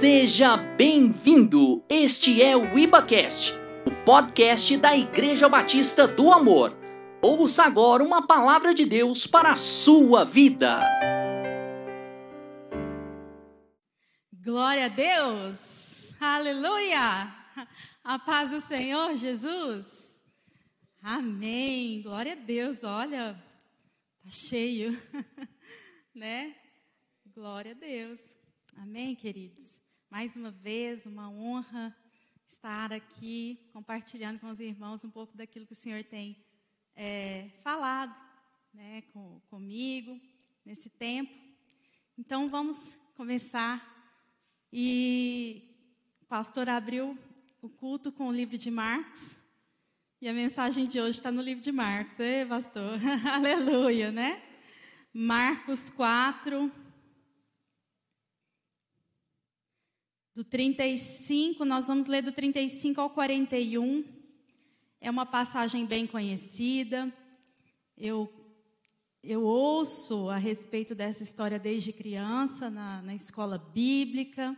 Seja bem-vindo! Este é o IbaCast, o podcast da Igreja Batista do Amor. Ouça agora uma palavra de Deus para a sua vida. Glória a Deus! Aleluia! A paz do Senhor Jesus. Amém. Glória a Deus. Olha, tá cheio, né? Glória a Deus. Amém, queridos. Mais uma vez, uma honra estar aqui compartilhando com os irmãos um pouco daquilo que o Senhor tem é, falado né, com, comigo nesse tempo. Então, vamos começar. E o pastor abriu o culto com o livro de Marcos. E a mensagem de hoje está no livro de Marcos. Ei, pastor, aleluia, né? Marcos 4, do 35, nós vamos ler do 35 ao 41. É uma passagem bem conhecida. Eu, eu ouço a respeito dessa história desde criança, na, na escola bíblica.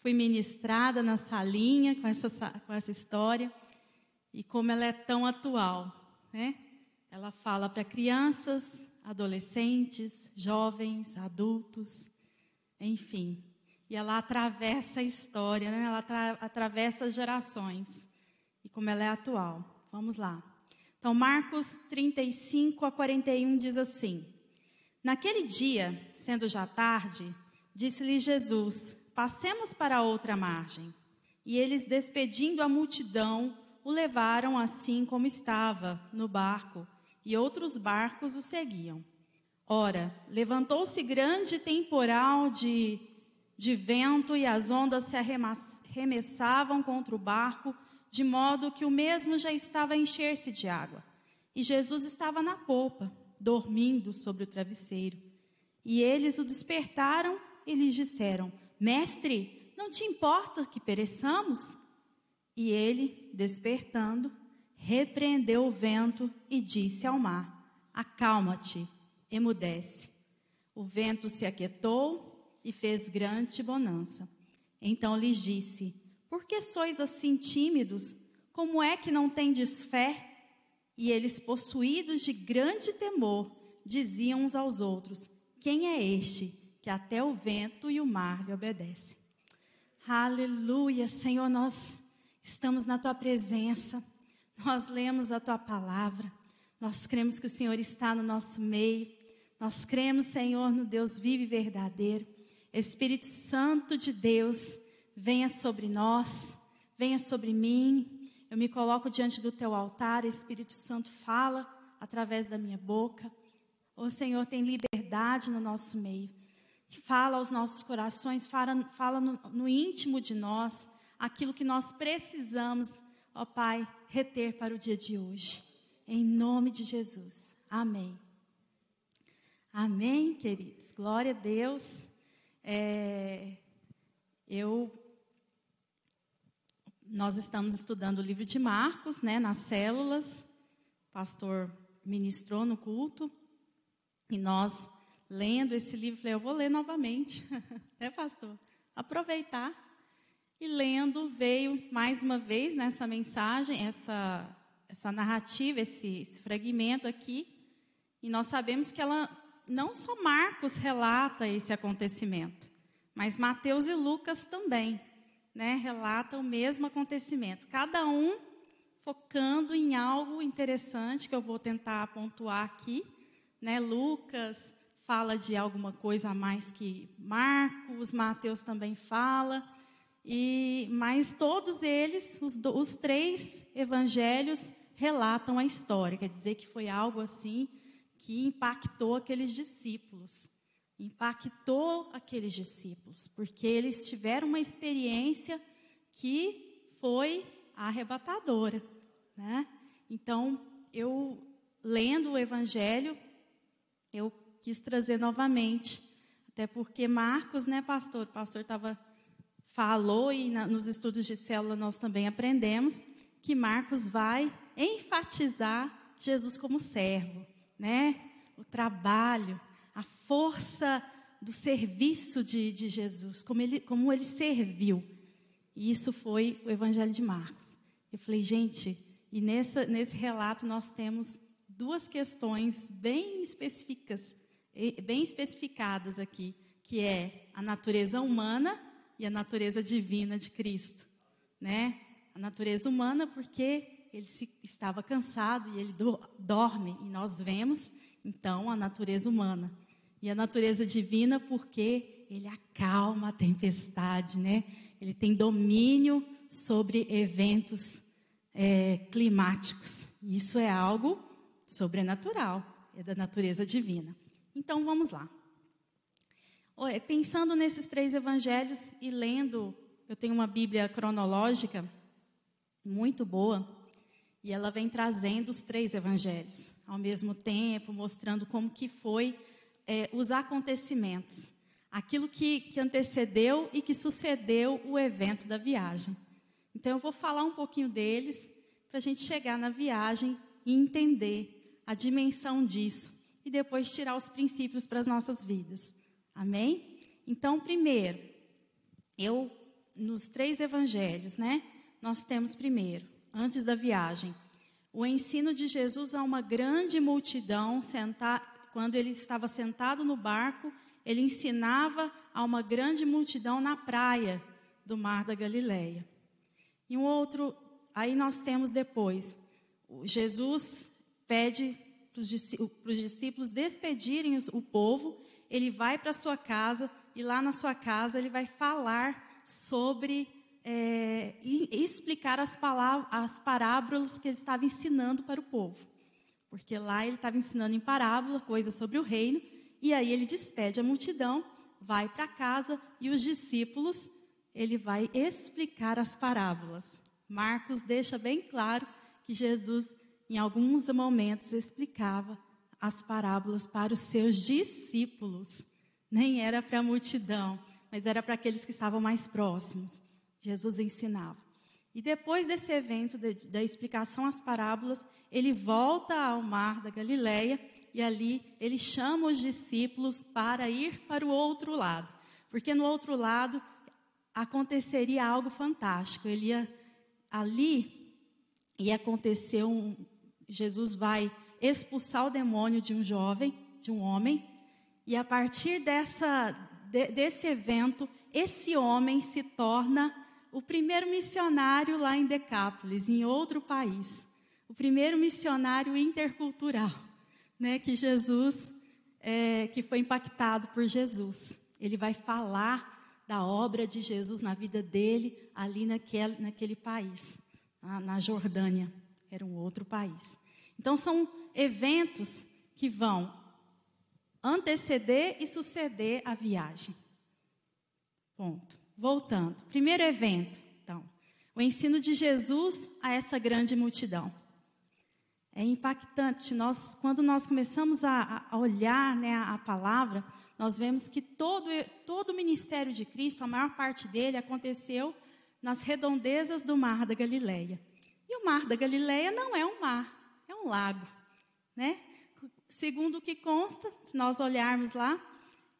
Fui ministrada na salinha com essa, com essa história. E como ela é tão atual, né? Ela fala para crianças, adolescentes, jovens, adultos, enfim, e ela atravessa a história, né? ela atra atravessa gerações. E como ela é atual. Vamos lá. Então, Marcos 35 a 41 diz assim: Naquele dia, sendo já tarde, disse-lhe Jesus: Passemos para outra margem. E eles, despedindo a multidão, o levaram assim como estava, no barco, e outros barcos o seguiam. Ora, levantou-se grande temporal de de vento e as ondas se arremessavam contra o barco, de modo que o mesmo já estava a encher-se de água. E Jesus estava na polpa, dormindo sobre o travesseiro. E eles o despertaram e lhes disseram: Mestre, não te importa que pereçamos? E ele, despertando, repreendeu o vento e disse ao mar: Acalma-te, emudece. O vento se aquietou e fez grande bonança. Então lhes disse: Por que sois assim tímidos? Como é que não tendes fé? E eles, possuídos de grande temor, diziam uns aos outros: Quem é este que até o vento e o mar lhe obedecem? Aleluia, Senhor, nós estamos na tua presença, nós lemos a tua palavra, nós cremos que o Senhor está no nosso meio, nós cremos, Senhor, no Deus vivo e verdadeiro. Espírito Santo de Deus, venha sobre nós, venha sobre mim. Eu me coloco diante do teu altar, Espírito Santo fala através da minha boca. O Senhor tem liberdade no nosso meio. Fala aos nossos corações, fala, fala no, no íntimo de nós aquilo que nós precisamos, ó Pai, reter para o dia de hoje. Em nome de Jesus. Amém. Amém, queridos. Glória a Deus. É, eu, nós estamos estudando o livro de Marcos, né, nas células. O pastor ministrou no culto e nós lendo esse livro, falei, eu vou ler novamente, né, pastor? Aproveitar e lendo veio mais uma vez nessa mensagem, essa essa narrativa, esse, esse fragmento aqui, e nós sabemos que ela não só Marcos relata esse acontecimento, mas Mateus e Lucas também, né, relatam o mesmo acontecimento. Cada um focando em algo interessante que eu vou tentar pontuar aqui, né? Lucas fala de alguma coisa a mais que Marcos, Mateus também fala, e mas todos eles, os, os três evangelhos relatam a história, quer dizer que foi algo assim que impactou aqueles discípulos. Impactou aqueles discípulos, porque eles tiveram uma experiência que foi arrebatadora. Né? Então, eu, lendo o Evangelho, eu quis trazer novamente, até porque Marcos, né, pastor? O pastor estava falou e na, nos estudos de célula nós também aprendemos que Marcos vai enfatizar Jesus como servo né? O trabalho, a força do serviço de, de Jesus, como ele, como ele serviu. E isso foi o Evangelho de Marcos. Eu falei, gente, e nessa, nesse relato nós temos duas questões bem específicas, bem especificadas aqui, que é a natureza humana e a natureza divina de Cristo, né? A natureza humana porque ele se, estava cansado e ele do, dorme e nós vemos então a natureza humana e a natureza divina porque ele acalma a tempestade, né? Ele tem domínio sobre eventos é, climáticos. Isso é algo sobrenatural, é da natureza divina. Então vamos lá. Pensando nesses três evangelhos e lendo, eu tenho uma Bíblia cronológica muito boa e ela vem trazendo os três evangelhos ao mesmo tempo, mostrando como que foi é, os acontecimentos, aquilo que, que antecedeu e que sucedeu o evento da viagem. Então eu vou falar um pouquinho deles para a gente chegar na viagem e entender a dimensão disso e depois tirar os princípios para as nossas vidas. Amém? Então, primeiro, eu nos três evangelhos, né? Nós temos primeiro, antes da viagem, o ensino de Jesus a uma grande multidão, sentar, quando ele estava sentado no barco, ele ensinava a uma grande multidão na praia do Mar da Galileia. E um outro, aí nós temos depois, Jesus pede para os discípulos despedirem o povo, ele vai para sua casa e lá na sua casa ele vai falar sobre é, explicar as, palavras, as parábolas que ele estava ensinando para o povo. Porque lá ele estava ensinando em parábola coisas sobre o reino, e aí ele despede a multidão, vai para casa e os discípulos, ele vai explicar as parábolas. Marcos deixa bem claro que Jesus em alguns momentos explicava as parábolas para os seus discípulos. Nem era para a multidão, mas era para aqueles que estavam mais próximos. Jesus ensinava. E depois desse evento de, da explicação às parábolas, ele volta ao mar da Galileia e ali ele chama os discípulos para ir para o outro lado. Porque no outro lado aconteceria algo fantástico. Ele ia ali ia acontecer um, Jesus vai expulsar o demônio de um jovem, de um homem, e a partir dessa, de, desse evento, esse homem se torna o primeiro missionário lá em Decápolis, em outro país. O primeiro missionário intercultural, né, que Jesus, é, que foi impactado por Jesus. Ele vai falar da obra de Jesus na vida dele, ali naquele, naquele país, na, na Jordânia. Era um outro país. Então, são eventos que vão anteceder e suceder a viagem. Ponto. Voltando. Primeiro evento, então. O ensino de Jesus a essa grande multidão. É impactante. Nós, quando nós começamos a, a olhar né, a, a palavra, nós vemos que todo, todo o ministério de Cristo, a maior parte dele, aconteceu nas redondezas do Mar da Galileia. E o Mar da Galileia não é um mar, é um lago, né? Segundo o que consta, se nós olharmos lá,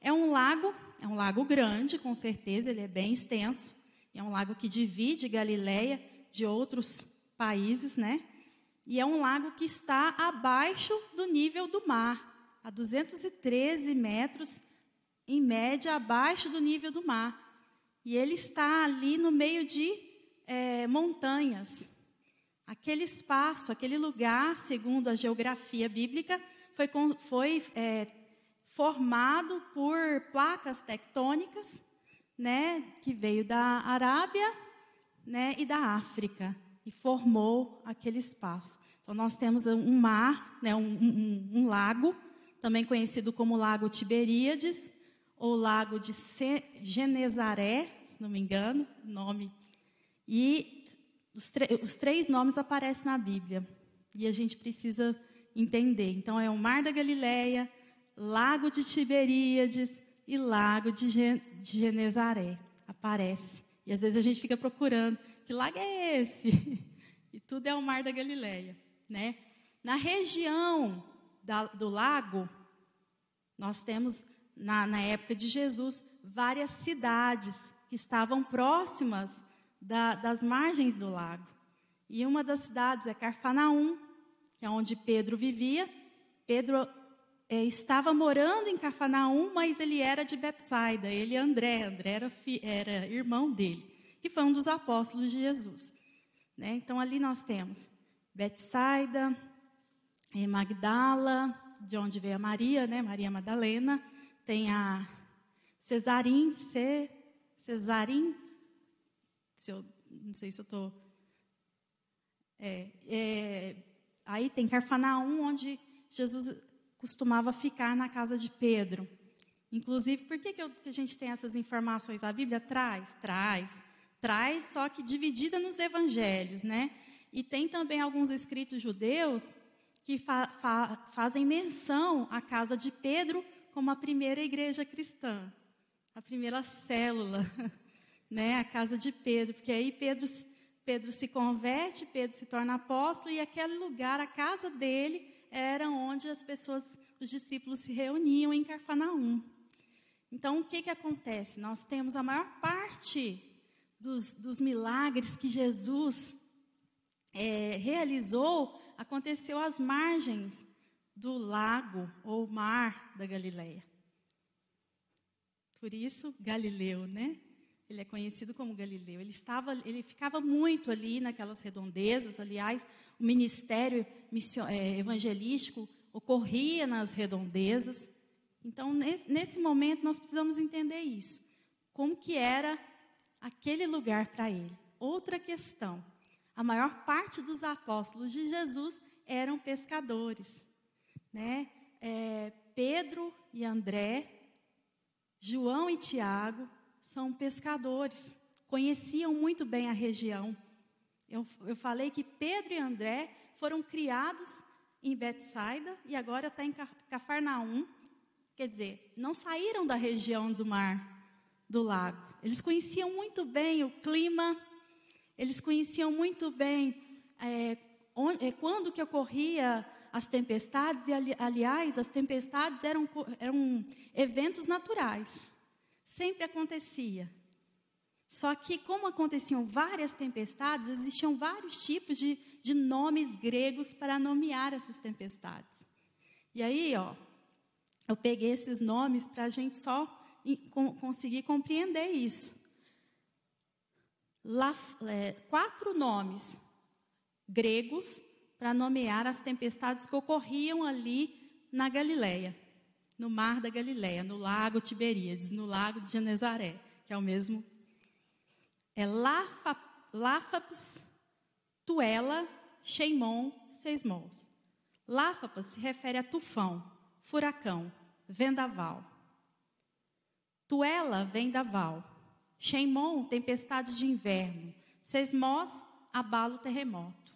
é um lago, é um lago grande, com certeza, ele é bem extenso. É um lago que divide Galileia de outros países, né? E é um lago que está abaixo do nível do mar, a 213 metros, em média, abaixo do nível do mar. E ele está ali no meio de é, montanhas, Aquele espaço, aquele lugar, segundo a geografia bíblica, foi, foi é, formado por placas tectônicas, né, que veio da Arábia, né, e da África e formou aquele espaço. Então nós temos um mar, né, um, um, um lago, também conhecido como Lago Tiberíades ou Lago de Genezaré, se não me engano, nome. E os, os três nomes aparecem na Bíblia e a gente precisa entender. Então, é o Mar da Galileia, Lago de Tiberíades e Lago de, Gen de Genezaré. Aparece. E às vezes a gente fica procurando, que lago é esse? E tudo é o Mar da Galileia, né? Na região da, do lago, nós temos na, na época de Jesus, várias cidades que estavam próximas da, das margens do lago. E uma das cidades é Carfanaum, que é onde Pedro vivia. Pedro é, estava morando em Carfanaum, mas ele era de Betsaida, ele André. André era, fi, era irmão dele e foi um dos apóstolos de Jesus. Né? Então ali nós temos Betsaida, é, Magdala, de onde veio a Maria, né? Maria Madalena, tem a Cesarim, C, Cesarim, se eu, não sei se eu estou. É, é, aí tem Carfanaum, onde Jesus costumava ficar na casa de Pedro. Inclusive, por que, que, eu, que a gente tem essas informações? A Bíblia traz? Traz. Traz, só que dividida nos evangelhos, né? E tem também alguns escritos judeus que fa fa fazem menção à casa de Pedro como a primeira igreja cristã, a primeira célula, né? A casa de Pedro, porque aí Pedro, Pedro se converte, Pedro se torna apóstolo e aquele lugar, a casa dele, era onde as pessoas, os discípulos se reuniam em Carfanaum. Então, o que, que acontece? Nós temos a maior parte dos, dos milagres que Jesus é, realizou aconteceu às margens do lago ou mar da Galileia. Por isso, Galileu, né? Ele é conhecido como Galileu. Ele estava, ele ficava muito ali naquelas redondezas. Aliás, o ministério é, evangelístico ocorria nas redondezas. Então, nesse, nesse momento, nós precisamos entender isso. Como que era aquele lugar para ele. Outra questão: a maior parte dos apóstolos de Jesus eram pescadores, né? É, Pedro e André, João e Tiago são pescadores, conheciam muito bem a região. Eu, eu falei que Pedro e André foram criados em Betsaida e agora está em Cafarnaum. Quer dizer, não saíram da região do mar do lago. Eles conheciam muito bem o clima, eles conheciam muito bem é, onde, é, quando que ocorria as tempestades, e ali, aliás, as tempestades eram, eram eventos naturais. Sempre acontecia. Só que, como aconteciam várias tempestades, existiam vários tipos de, de nomes gregos para nomear essas tempestades. E aí, ó, eu peguei esses nomes para a gente só conseguir compreender isso. Lá, é, quatro nomes gregos para nomear as tempestades que ocorriam ali na Galileia, no mar da Galileia, no lago Tiberíades, no lago de Genezaré, que é o mesmo. É Láfaps, Tuela, Sheimon, Seismos. Láfapas se refere a tufão, furacão, vendaval. Tuela, vendaval. Sheimon, tempestade de inverno. Sesmós, abalo terremoto.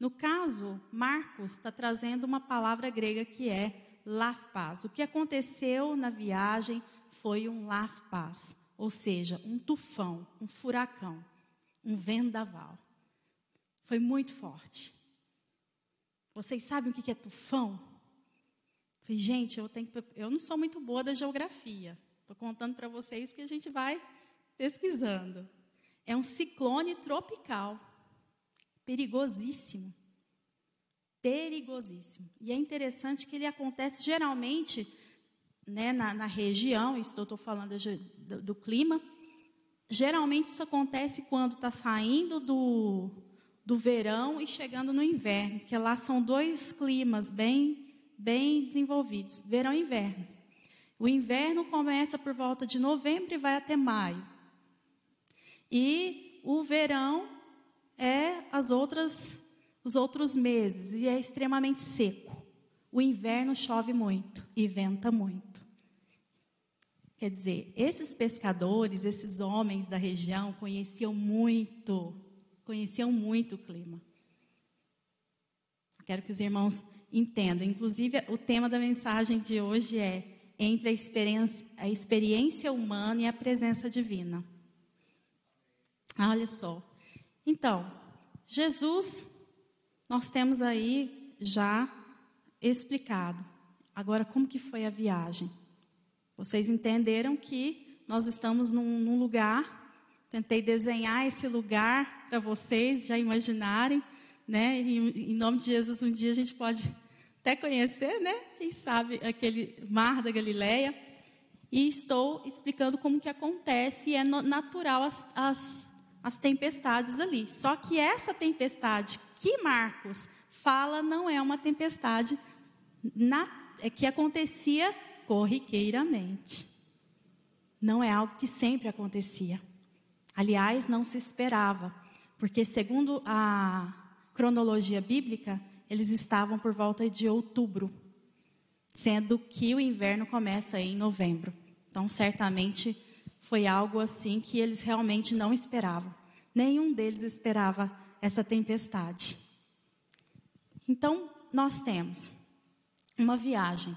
No caso, Marcos está trazendo uma palavra grega que é lafpaz. O que aconteceu na viagem foi um lafpaz, ou seja, um tufão, um furacão, um vendaval. Foi muito forte. Vocês sabem o que é tufão? Falei, gente, eu, tenho, eu não sou muito boa da geografia. Estou contando para vocês porque a gente vai pesquisando. É um ciclone tropical, perigosíssimo. Perigosíssimo. E é interessante que ele acontece geralmente né, na, na região, estou falando do, do, clima, geralmente isso acontece quando está saindo do, do verão e chegando no inverno, porque lá são dois climas bem, bem desenvolvidos, verão e inverno. O inverno começa por volta de novembro e vai até maio. E o verão é as outras, os outros meses e é extremamente seco. O inverno chove muito e venta muito. Quer dizer, esses pescadores, esses homens da região conheciam muito, conheciam muito o clima. Quero que os irmãos entendam. Inclusive, o tema da mensagem de hoje é entre a experiência, a experiência humana e a presença divina. Olha só. Então, Jesus, nós temos aí já explicado. Agora, como que foi a viagem? Vocês entenderam que nós estamos num, num lugar. Tentei desenhar esse lugar para vocês já imaginarem, né? E, em nome de Jesus, um dia a gente pode até conhecer, né? Quem sabe aquele mar da Galileia. E estou explicando como que acontece e é natural as, as, as tempestades ali. Só que essa tempestade que Marcos fala não é uma tempestade na, é que acontecia corriqueiramente. Não é algo que sempre acontecia. Aliás, não se esperava, porque segundo a cronologia bíblica, eles estavam por volta de outubro, sendo que o inverno começa em novembro. Então, certamente foi algo assim que eles realmente não esperavam. Nenhum deles esperava essa tempestade. Então, nós temos uma viagem.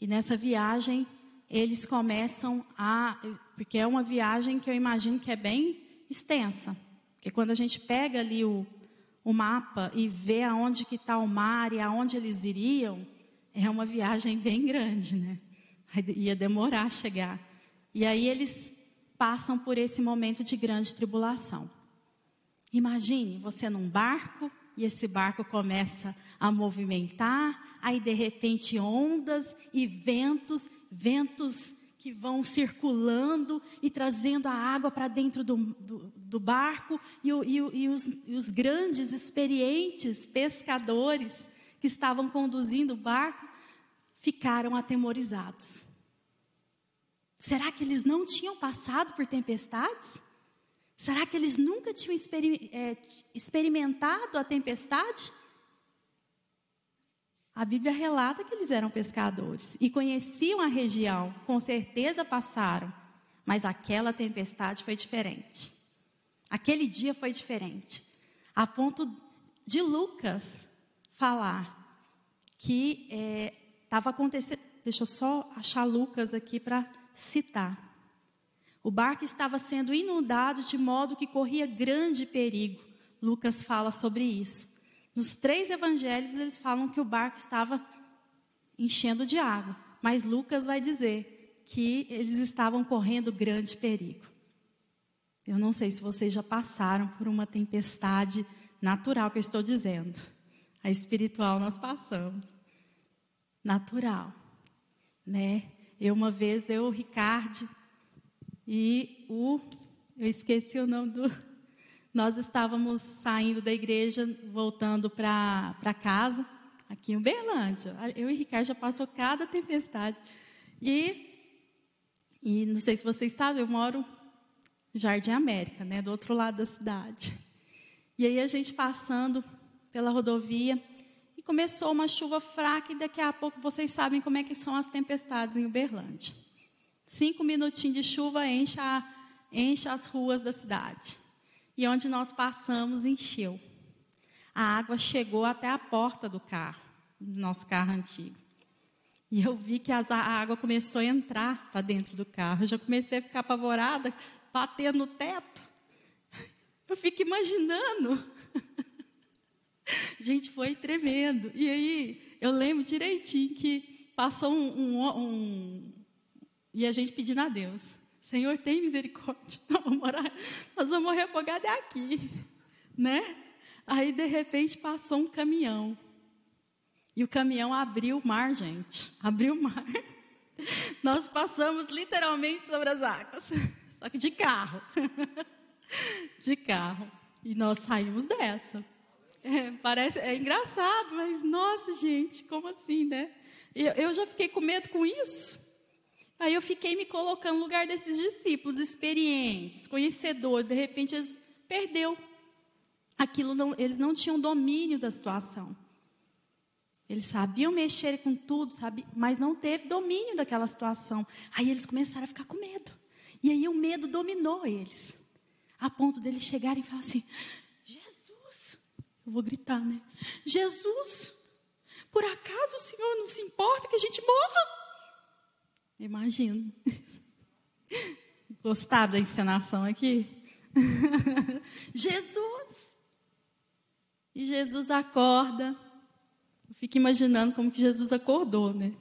E nessa viagem, eles começam a. Porque é uma viagem que eu imagino que é bem extensa. Porque quando a gente pega ali o, o mapa e vê aonde que está o mar e aonde eles iriam, é uma viagem bem grande, né? Ia demorar a chegar. E aí eles passam por esse momento de grande tribulação. Imagine você num barco e esse barco começa a movimentar, aí de repente ondas e ventos, ventos que vão circulando e trazendo a água para dentro do, do, do barco, e, e, e, os, e os grandes, experientes pescadores que estavam conduzindo o barco ficaram atemorizados. Será que eles não tinham passado por tempestades? Será que eles nunca tinham é, experimentado a tempestade? A Bíblia relata que eles eram pescadores e conheciam a região, com certeza passaram, mas aquela tempestade foi diferente. Aquele dia foi diferente, a ponto de Lucas falar que estava é, acontecendo. Deixa eu só achar Lucas aqui para citar. O barco estava sendo inundado de modo que corria grande perigo. Lucas fala sobre isso. Nos três evangelhos, eles falam que o barco estava enchendo de água, mas Lucas vai dizer que eles estavam correndo grande perigo. Eu não sei se vocês já passaram por uma tempestade natural que eu estou dizendo. A espiritual nós passamos. Natural, né? Eu uma vez eu, Ricardo e o eu esqueci o nome do nós estávamos saindo da igreja, voltando para casa, aqui em Uberlândia. Eu e Ricardo já passou cada tempestade. E, e não sei se vocês sabem, eu moro no Jardim América, né, do outro lado da cidade. E aí a gente passando pela rodovia, e começou uma chuva fraca, e daqui a pouco vocês sabem como é que são as tempestades em Uberlândia. Cinco minutinhos de chuva enche, a, enche as ruas da cidade. E onde nós passamos, encheu. A água chegou até a porta do carro, do nosso carro antigo. E eu vi que a água começou a entrar para dentro do carro. Eu já comecei a ficar apavorada, batendo no teto. Eu fico imaginando. Gente, foi tremendo. E aí, eu lembro direitinho que passou um, um, um e a gente pedindo a Deus. Senhor, tem misericórdia. Nós vamos, morar, nós vamos morrer afogados aqui. Né? Aí, de repente, passou um caminhão. E o caminhão abriu o mar, gente. Abriu o mar. Nós passamos literalmente sobre as águas. Só que de carro. De carro. E nós saímos dessa. É, parece, é engraçado, mas nossa, gente, como assim, né? Eu, eu já fiquei com medo com isso. Aí eu fiquei me colocando no lugar desses discípulos experientes, conhecedores, de repente eles perdeu. Aquilo não, eles não tinham domínio da situação. Eles sabiam mexer com tudo, sabe, mas não teve domínio daquela situação. Aí eles começaram a ficar com medo. E aí o medo dominou eles. A ponto deles chegarem e falar assim: Jesus, eu vou gritar, né? Jesus, por acaso o Senhor não se importa que a gente morra? Imagino. Gostaram da encenação aqui? Jesus! E Jesus acorda. Eu fico imaginando como que Jesus acordou, né?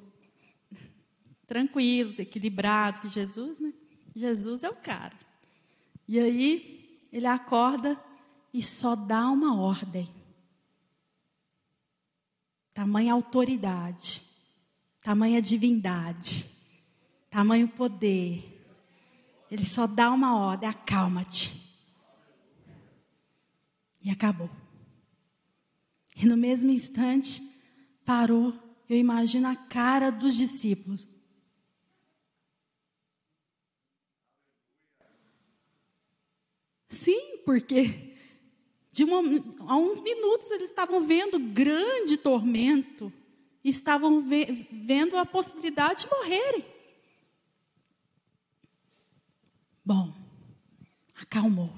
tranquilo, equilibrado, que Jesus, né? Jesus é o cara. E aí ele acorda e só dá uma ordem. Tamanha autoridade, tamanha divindade, tamanho poder. Ele só dá uma ordem, acalma-te. E acabou. E no mesmo instante, parou. Eu imagino a cara dos discípulos. Sim, porque de uma, há uns minutos eles estavam vendo grande tormento, estavam ve, vendo a possibilidade de morrerem. Bom, acalmou.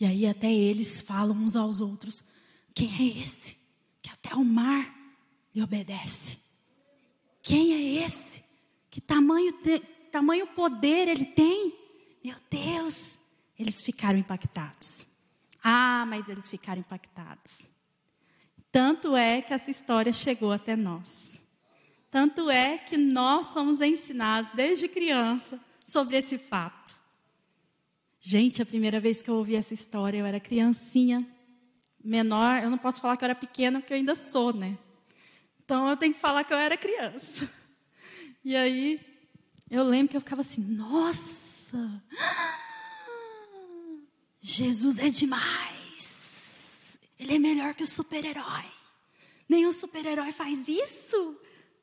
E aí até eles falam uns aos outros: quem é esse que até o mar lhe obedece? Quem é esse? Que tamanho, tamanho poder ele tem? Meu Deus! Eles ficaram impactados. Ah, mas eles ficaram impactados. Tanto é que essa história chegou até nós. Tanto é que nós somos ensinados desde criança sobre esse fato. Gente, a primeira vez que eu ouvi essa história, eu era criancinha, menor. Eu não posso falar que eu era pequena, porque eu ainda sou, né? Então eu tenho que falar que eu era criança. E aí, eu lembro que eu ficava assim: nossa! Jesus é demais. Ele é melhor que o super-herói. Nenhum super-herói faz isso.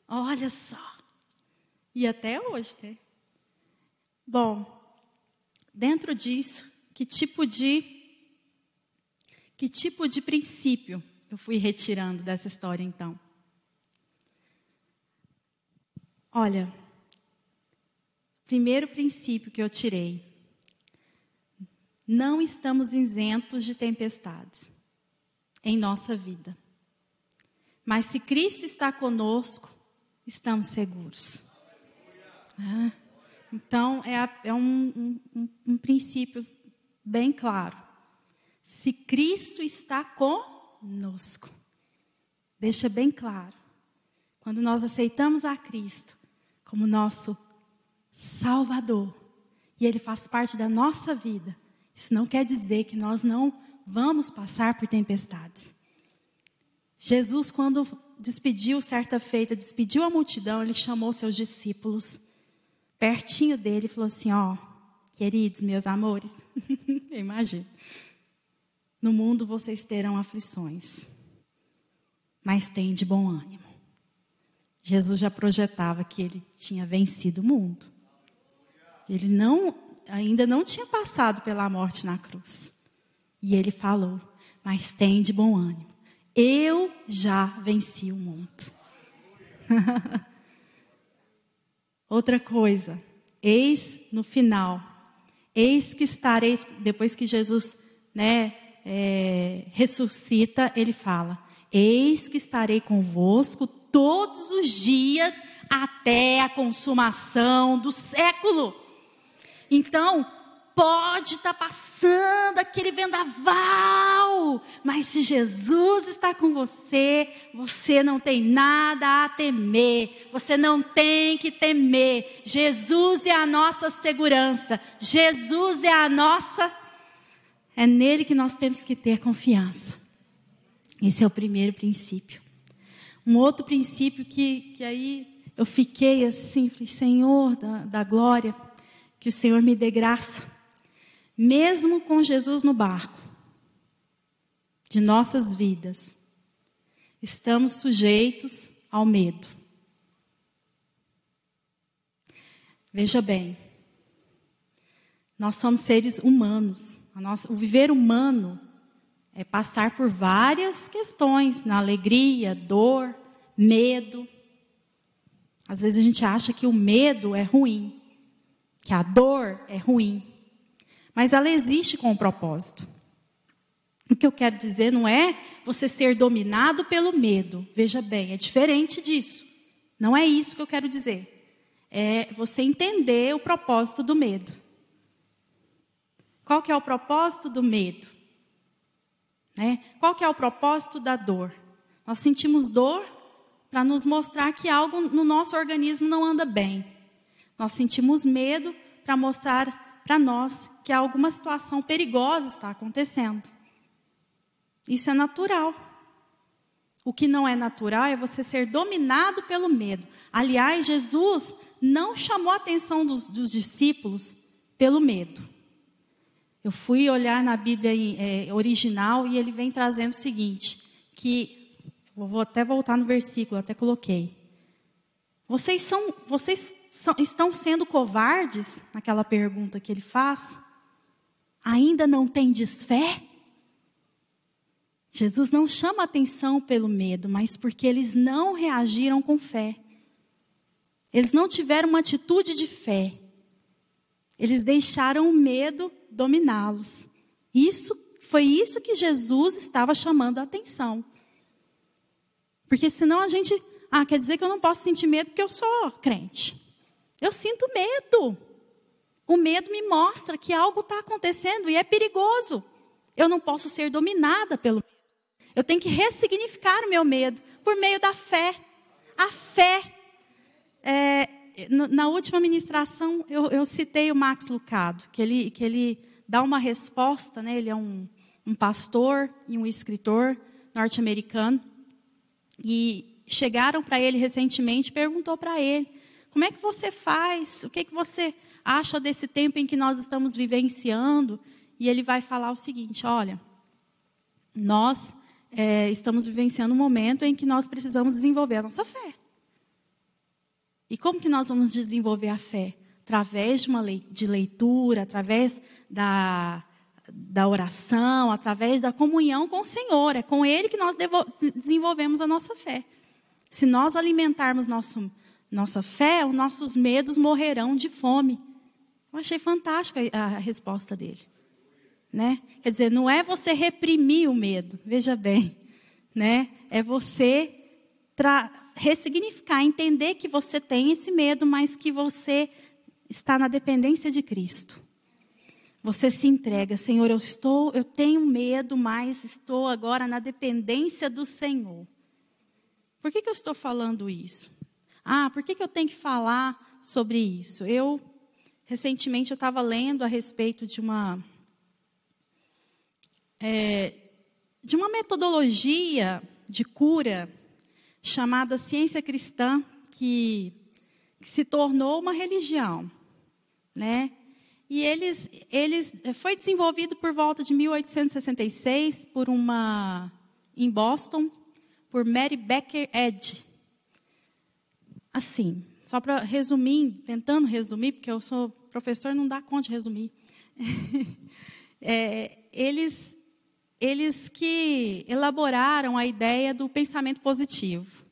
Olha só. E até hoje, né? Bom, dentro disso, que tipo de que tipo de princípio eu fui retirando dessa história então? Olha, primeiro princípio que eu tirei não estamos isentos de tempestades em nossa vida. Mas se Cristo está conosco, estamos seguros. Ah, então, é, é um, um, um princípio bem claro. Se Cristo está conosco, deixa bem claro. Quando nós aceitamos a Cristo como nosso Salvador, e Ele faz parte da nossa vida, isso não quer dizer que nós não vamos passar por tempestades. Jesus, quando despediu certa feita, despediu a multidão, ele chamou seus discípulos pertinho dele e falou assim: Ó, queridos, meus amores, imagina, no mundo vocês terão aflições, mas tem de bom ânimo. Jesus já projetava que ele tinha vencido o mundo. Ele não ainda não tinha passado pela morte na cruz. E ele falou: Mas tem de bom ânimo. Eu já venci o mundo. Outra coisa, eis no final, eis que estareis, depois que Jesus né, é, ressuscita, ele fala: Eis que estarei convosco todos os dias até a consumação do século. Então, pode estar tá passando aquele vendaval, mas se Jesus está com você, você não tem nada a temer, você não tem que temer. Jesus é a nossa segurança, Jesus é a nossa, é nele que nós temos que ter confiança. Esse é o primeiro princípio. Um outro princípio que, que aí eu fiquei assim, falei, Senhor da, da glória que o Senhor me dê graça, mesmo com Jesus no barco, de nossas vidas, estamos sujeitos ao medo. Veja bem, nós somos seres humanos. Nossa, o viver humano é passar por várias questões, na alegria, dor, medo. Às vezes a gente acha que o medo é ruim que a dor é ruim, mas ela existe com um propósito. O que eu quero dizer não é você ser dominado pelo medo. Veja bem, é diferente disso. Não é isso que eu quero dizer. É você entender o propósito do medo. Qual que é o propósito do medo? Né? Qual que é o propósito da dor? Nós sentimos dor para nos mostrar que algo no nosso organismo não anda bem. Nós sentimos medo para mostrar para nós que alguma situação perigosa está acontecendo. Isso é natural. O que não é natural é você ser dominado pelo medo. Aliás, Jesus não chamou a atenção dos, dos discípulos pelo medo. Eu fui olhar na Bíblia é, original e ele vem trazendo o seguinte: que vou até voltar no versículo, até coloquei. Vocês são, vocês são, estão sendo covardes? Naquela pergunta que ele faz. Ainda não tendes fé? Jesus não chama atenção pelo medo, mas porque eles não reagiram com fé. Eles não tiveram uma atitude de fé. Eles deixaram o medo dominá-los. Isso foi isso que Jesus estava chamando a atenção. Porque senão a gente, ah, quer dizer que eu não posso sentir medo porque eu sou crente. Eu sinto medo. O medo me mostra que algo está acontecendo e é perigoso. Eu não posso ser dominada pelo medo. Eu tenho que ressignificar o meu medo por meio da fé. A fé. É, na última ministração, eu, eu, citei o Max Lucado, que ele, que ele dá uma resposta, né? ele é um, um pastor e um escritor norte-americano. E chegaram para ele recentemente, perguntou para ele, como é que você faz? O que, que você acha desse tempo em que nós estamos vivenciando? E ele vai falar o seguinte: olha, nós é, estamos vivenciando um momento em que nós precisamos desenvolver a nossa fé. E como que nós vamos desenvolver a fé? Através de uma lei, de leitura, através da, da oração, através da comunhão com o Senhor. É com Ele que nós devo, desenvolvemos a nossa fé. Se nós alimentarmos nosso, nossa fé, os nossos medos morrerão de fome. Eu achei fantástica a, resposta dele. Né? Quer dizer, não é você reprimir o medo, veja bem, né? É você ressignificar, entender que você tem esse medo, mas que você está na dependência de Cristo. Você se entrega, Senhor, eu estou, eu tenho medo, mas estou agora na dependência do Senhor. Por que, que eu estou falando isso? Ah, por que, que eu tenho que falar sobre isso? Eu recentemente eu estava lendo a respeito de uma é, de uma metodologia de cura chamada ciência cristã, que, que se tornou uma religião. Né? E eles, eles foi desenvolvido por volta de 1866 por uma em Boston por Mary Becker Edge. Assim, só para resumir, tentando resumir, porque eu sou professor, não dá conta de resumir. é, eles eles que elaboraram a ideia do pensamento positivo.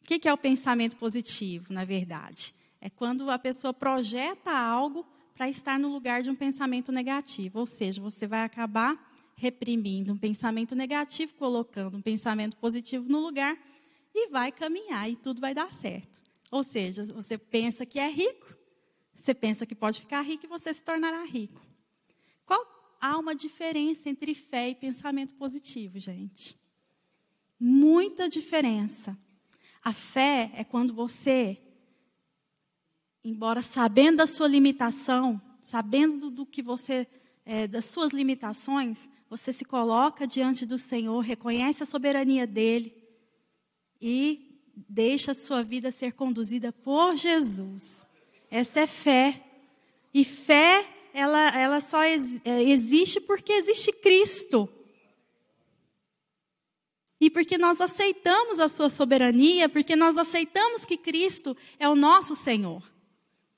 O que é o pensamento positivo, na verdade? É quando a pessoa projeta algo para estar no lugar de um pensamento negativo. Ou seja, você vai acabar reprimindo um pensamento negativo, colocando um pensamento positivo no lugar e vai caminhar e tudo vai dar certo. Ou seja, você pensa que é rico, você pensa que pode ficar rico e você se tornará rico. Qual há uma diferença entre fé e pensamento positivo, gente. Muita diferença. A fé é quando você, embora sabendo da sua limitação, sabendo do que você, é, das suas limitações, você se coloca diante do Senhor, reconhece a soberania dele e deixa a sua vida ser conduzida por Jesus. Essa é fé. E fé ela, ela só é, existe porque existe Cristo. E porque nós aceitamos a sua soberania, porque nós aceitamos que Cristo é o nosso Senhor.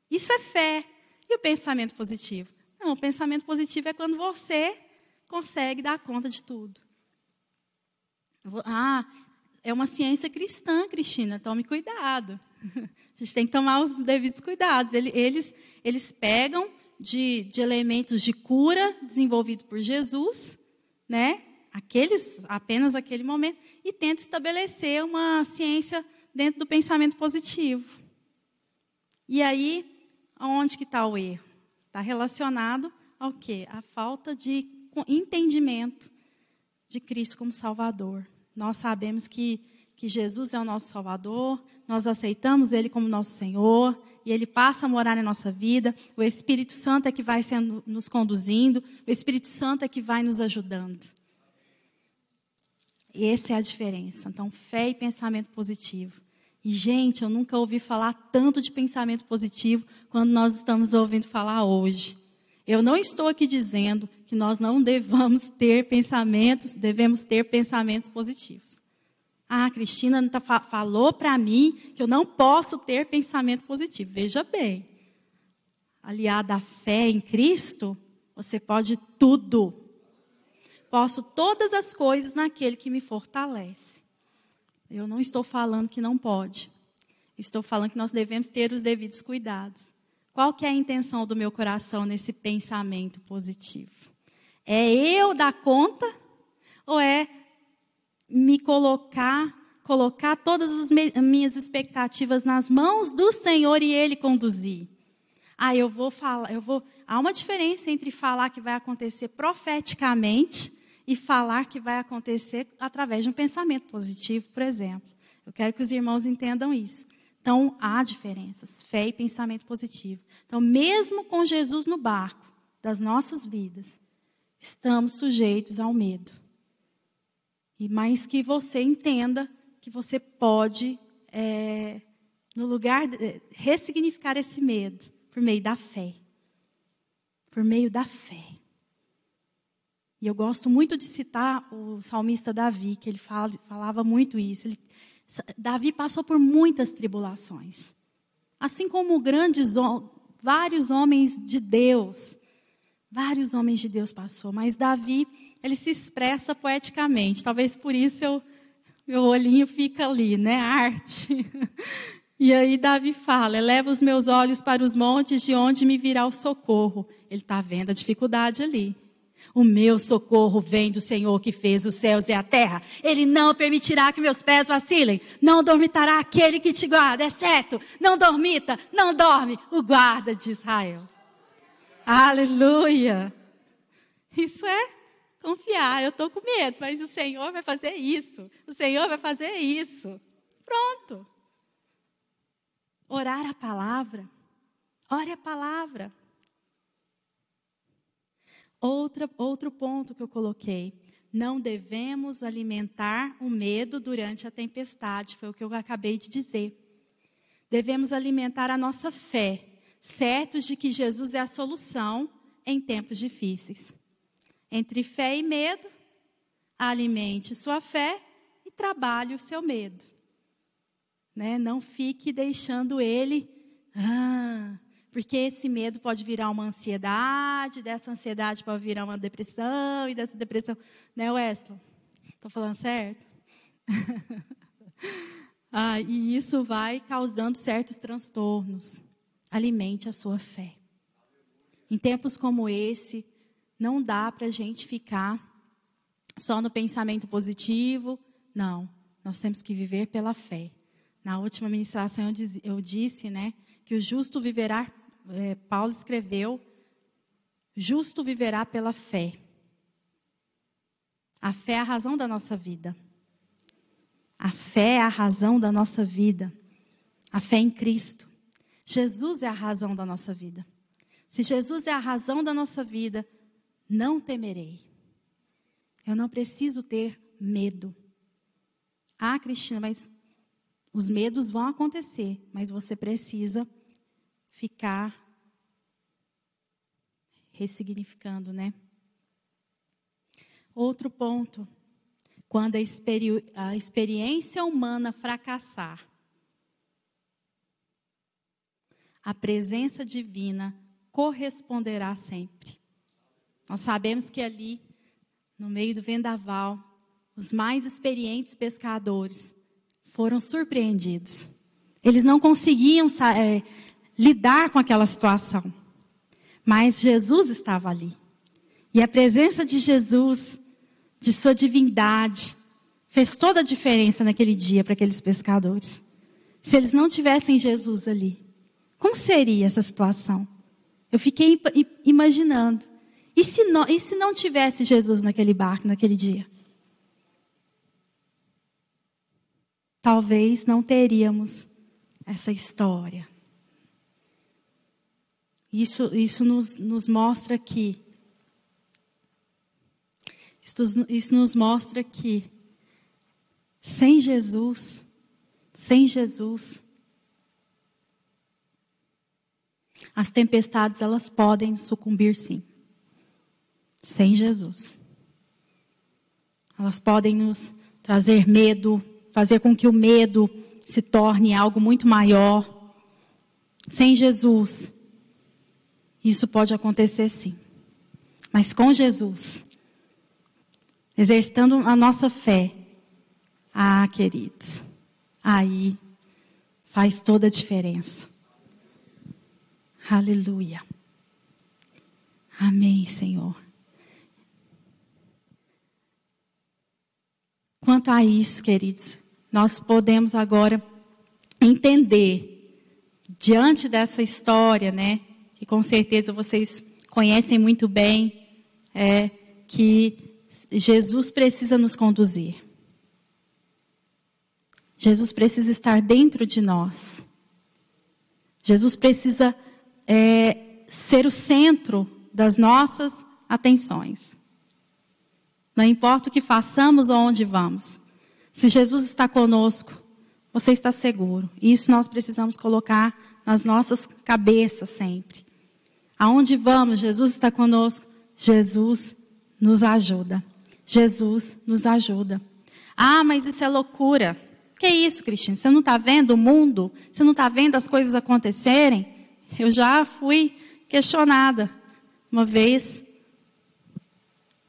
Isso é fé. E o pensamento positivo? Não, o pensamento positivo é quando você consegue dar conta de tudo. Ah, é uma ciência cristã, Cristina, tome cuidado. A gente tem que tomar os devidos cuidados. Eles, eles pegam de, de elementos de cura desenvolvido por Jesus, né? Aqueles, apenas aquele momento, e tenta estabelecer uma ciência dentro do pensamento positivo. E aí, aonde que está o erro? Está relacionado ao quê? A falta de entendimento de Cristo como Salvador. Nós sabemos que, que Jesus é o nosso Salvador, nós aceitamos Ele como nosso Senhor, e Ele passa a morar na nossa vida, o Espírito Santo é que vai sendo, nos conduzindo, o Espírito Santo é que vai nos ajudando. E essa é a diferença. Então, fé e pensamento positivo. E, gente, eu nunca ouvi falar tanto de pensamento positivo quando nós estamos ouvindo falar hoje. Eu não estou aqui dizendo que nós não devamos ter pensamentos, devemos ter pensamentos positivos. Ah, Cristina tá, falou para mim que eu não posso ter pensamento positivo. Veja bem, aliada à fé em Cristo, você pode tudo. Posso todas as coisas naquele que me fortalece. Eu não estou falando que não pode. Estou falando que nós devemos ter os devidos cuidados. Qual que é a intenção do meu coração nesse pensamento positivo? É eu dar conta ou é me colocar, colocar todas as minhas expectativas nas mãos do Senhor e Ele conduzir. Ah, eu vou falar, eu vou. Há uma diferença entre falar que vai acontecer profeticamente e falar que vai acontecer através de um pensamento positivo, por exemplo. Eu quero que os irmãos entendam isso. Então, há diferenças, fé e pensamento positivo. Então, mesmo com Jesus no barco das nossas vidas, estamos sujeitos ao medo. E mais que você entenda que você pode, é, no lugar, de, ressignificar esse medo por meio da fé. Por meio da fé. E eu gosto muito de citar o salmista Davi, que ele fala, falava muito isso. Ele, Davi passou por muitas tribulações. Assim como grandes, vários homens de Deus, vários homens de Deus passou, mas Davi ele se expressa poeticamente. Talvez por isso eu, meu olhinho fica ali, né? Arte. E aí Davi fala: eleva os meus olhos para os montes, de onde me virá o socorro. Ele está vendo a dificuldade ali. O meu socorro vem do Senhor que fez os céus e a terra. Ele não permitirá que meus pés vacilem. Não dormitará aquele que te guarda, é certo. Não dormita, não dorme o guarda de Israel. Aleluia. Isso é confiar. Eu estou com medo, mas o Senhor vai fazer isso. O Senhor vai fazer isso. Pronto. Orar a palavra. Ore a palavra. Outra, outro ponto que eu coloquei. Não devemos alimentar o medo durante a tempestade, foi o que eu acabei de dizer. Devemos alimentar a nossa fé, certos de que Jesus é a solução em tempos difíceis. Entre fé e medo, alimente sua fé e trabalhe o seu medo. Né? Não fique deixando ele. Ah, porque esse medo pode virar uma ansiedade, dessa ansiedade pode virar uma depressão, e dessa depressão. Né, Wesley? Estou falando certo? ah, e isso vai causando certos transtornos. Alimente a sua fé. Em tempos como esse, não dá para a gente ficar só no pensamento positivo. Não, nós temos que viver pela fé. Na última ministração eu, disse, né, que o justo viverá. É, Paulo escreveu: justo viverá pela fé. A fé é a razão da nossa vida. A fé é a razão da nossa vida. A fé em Cristo. Jesus é a razão da nossa vida. Se Jesus é a razão da nossa vida, não temerei. Eu não preciso ter medo. Ah, Cristina, mas os medos vão acontecer, mas você precisa ficar ressignificando, né? Outro ponto, quando a, experi a experiência humana fracassar, a presença divina corresponderá sempre. Nós sabemos que ali, no meio do vendaval, os mais experientes pescadores foram surpreendidos. Eles não conseguiam é, lidar com aquela situação. Mas Jesus estava ali. E a presença de Jesus, de sua divindade, fez toda a diferença naquele dia para aqueles pescadores. Se eles não tivessem Jesus ali, como seria essa situação? Eu fiquei imaginando. E se não, e se não tivesse Jesus naquele barco naquele dia? talvez não teríamos essa história. Isso, isso nos, nos mostra que. Isso, isso nos mostra que sem Jesus, sem Jesus, as tempestades elas podem sucumbir sim. Sem Jesus. Elas podem nos trazer medo, fazer com que o medo se torne algo muito maior. Sem Jesus, isso pode acontecer sim. Mas com Jesus, exercitando a nossa fé, ah, queridos, aí faz toda a diferença. Aleluia. Amém, Senhor. Quanto a isso, queridos, nós podemos agora entender, diante dessa história, né, que com certeza vocês conhecem muito bem, é que Jesus precisa nos conduzir. Jesus precisa estar dentro de nós. Jesus precisa é, ser o centro das nossas atenções. Não importa o que façamos ou onde vamos. Se Jesus está conosco, você está seguro. Isso nós precisamos colocar nas nossas cabeças sempre. Aonde vamos, Jesus está conosco. Jesus nos ajuda. Jesus nos ajuda. Ah, mas isso é loucura. Que isso, Cristina? Você não está vendo o mundo? Você não está vendo as coisas acontecerem? Eu já fui questionada uma vez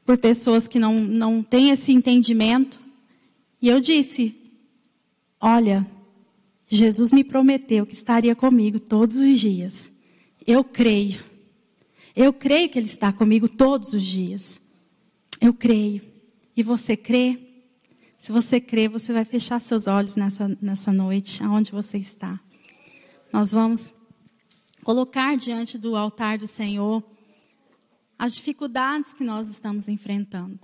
por pessoas que não, não têm esse entendimento. E eu disse: Olha, Jesus me prometeu que estaria comigo todos os dias. Eu creio. Eu creio que Ele está comigo todos os dias. Eu creio. E você crê? Se você crê, você vai fechar seus olhos nessa, nessa noite, aonde você está. Nós vamos colocar diante do altar do Senhor as dificuldades que nós estamos enfrentando.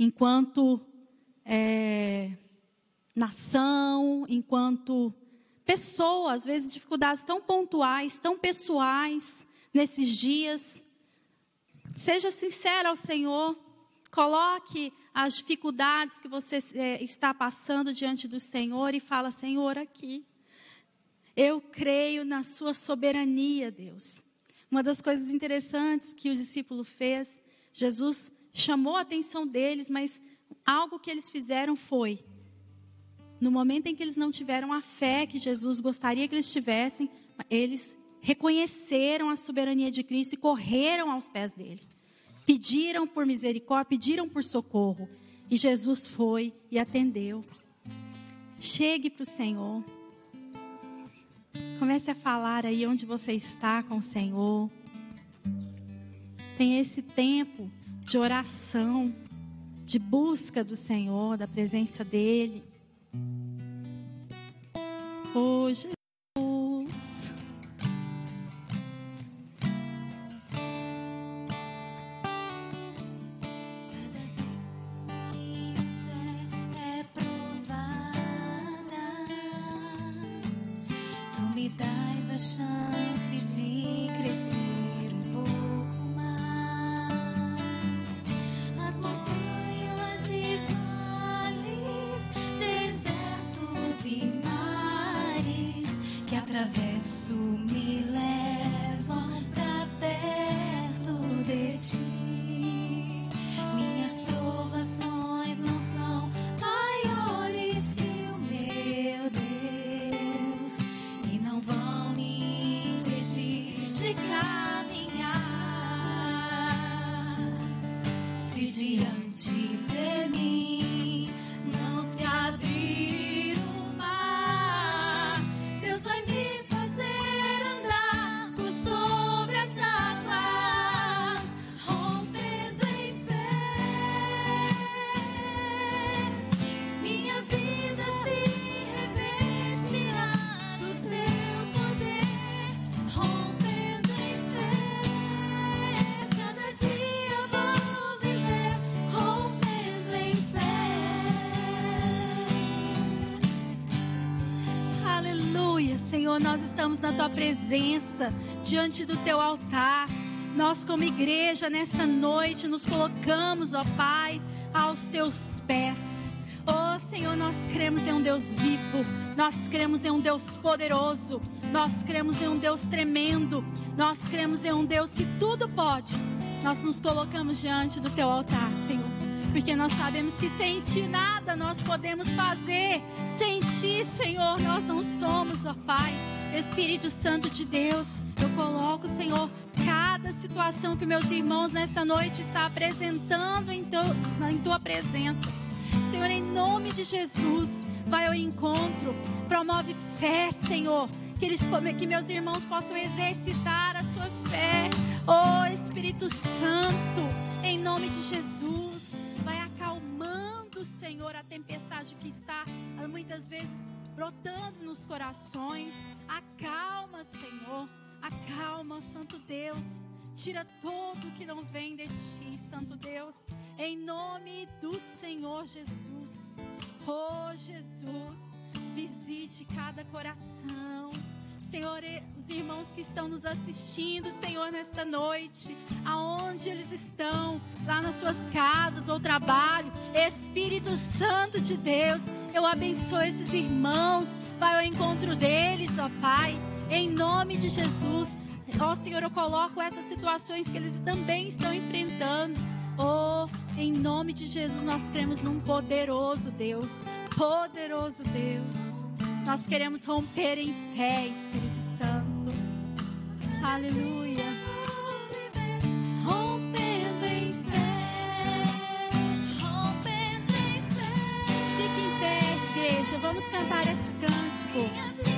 Enquanto é, nação, enquanto pessoa, às vezes dificuldades tão pontuais, tão pessoais nesses dias. Seja sincero ao Senhor, coloque as dificuldades que você é, está passando diante do Senhor e fala: Senhor, aqui. Eu creio na Sua soberania, Deus. Uma das coisas interessantes que o discípulo fez, Jesus chamou a atenção deles, mas algo que eles fizeram foi: no momento em que eles não tiveram a fé que Jesus gostaria que eles tivessem, eles reconheceram a soberania de Cristo e correram aos pés dele pediram por misericórdia, pediram por socorro. E Jesus foi e atendeu. Chegue para o Senhor. Comece a falar aí onde você está com o Senhor. Tenha esse tempo de oração, de busca do Senhor, da presença dEle. Hoje. Tua presença, diante do teu altar. Nós, como igreja, nesta noite, nos colocamos, ó Pai, aos teus pés. Oh Senhor, nós cremos em um Deus vivo, nós cremos em um Deus poderoso, nós cremos em um Deus tremendo, nós cremos em um Deus que tudo pode. Nós nos colocamos diante do teu altar, Senhor, porque nós sabemos que sem ti nada nós podemos fazer. Sem ti, Senhor, nós não somos, ó Pai. Espírito Santo de Deus, eu coloco, Senhor, cada situação que meus irmãos nessa noite está apresentando em, teu, em tua presença. Senhor, em nome de Jesus, vai ao encontro, promove fé, Senhor. Que, eles, que meus irmãos possam exercitar a sua fé. Oh Espírito Santo, em nome de Jesus, vai acalmando, Senhor, a tempestade que está muitas vezes brotando nos corações. Acalma, Senhor. Acalma, Santo Deus. Tira tudo que não vem de ti, Santo Deus. Em nome do Senhor Jesus. Oh, Jesus. Visite cada coração. Senhor, os irmãos que estão nos assistindo, Senhor, nesta noite, aonde eles estão, lá nas suas casas ou trabalho, Espírito Santo de Deus, eu abençoo esses irmãos, vai ao encontro deles, ó Pai, em nome de Jesus. Ó Senhor, eu coloco essas situações que eles também estão enfrentando. Oh, em nome de Jesus, nós cremos num poderoso Deus, poderoso Deus. Nós queremos romper em fé, Espírito Santo. Aleluia. Rompendo em fé, rompendo em fé. Fique em pé, igreja. Vamos cantar esse cântico.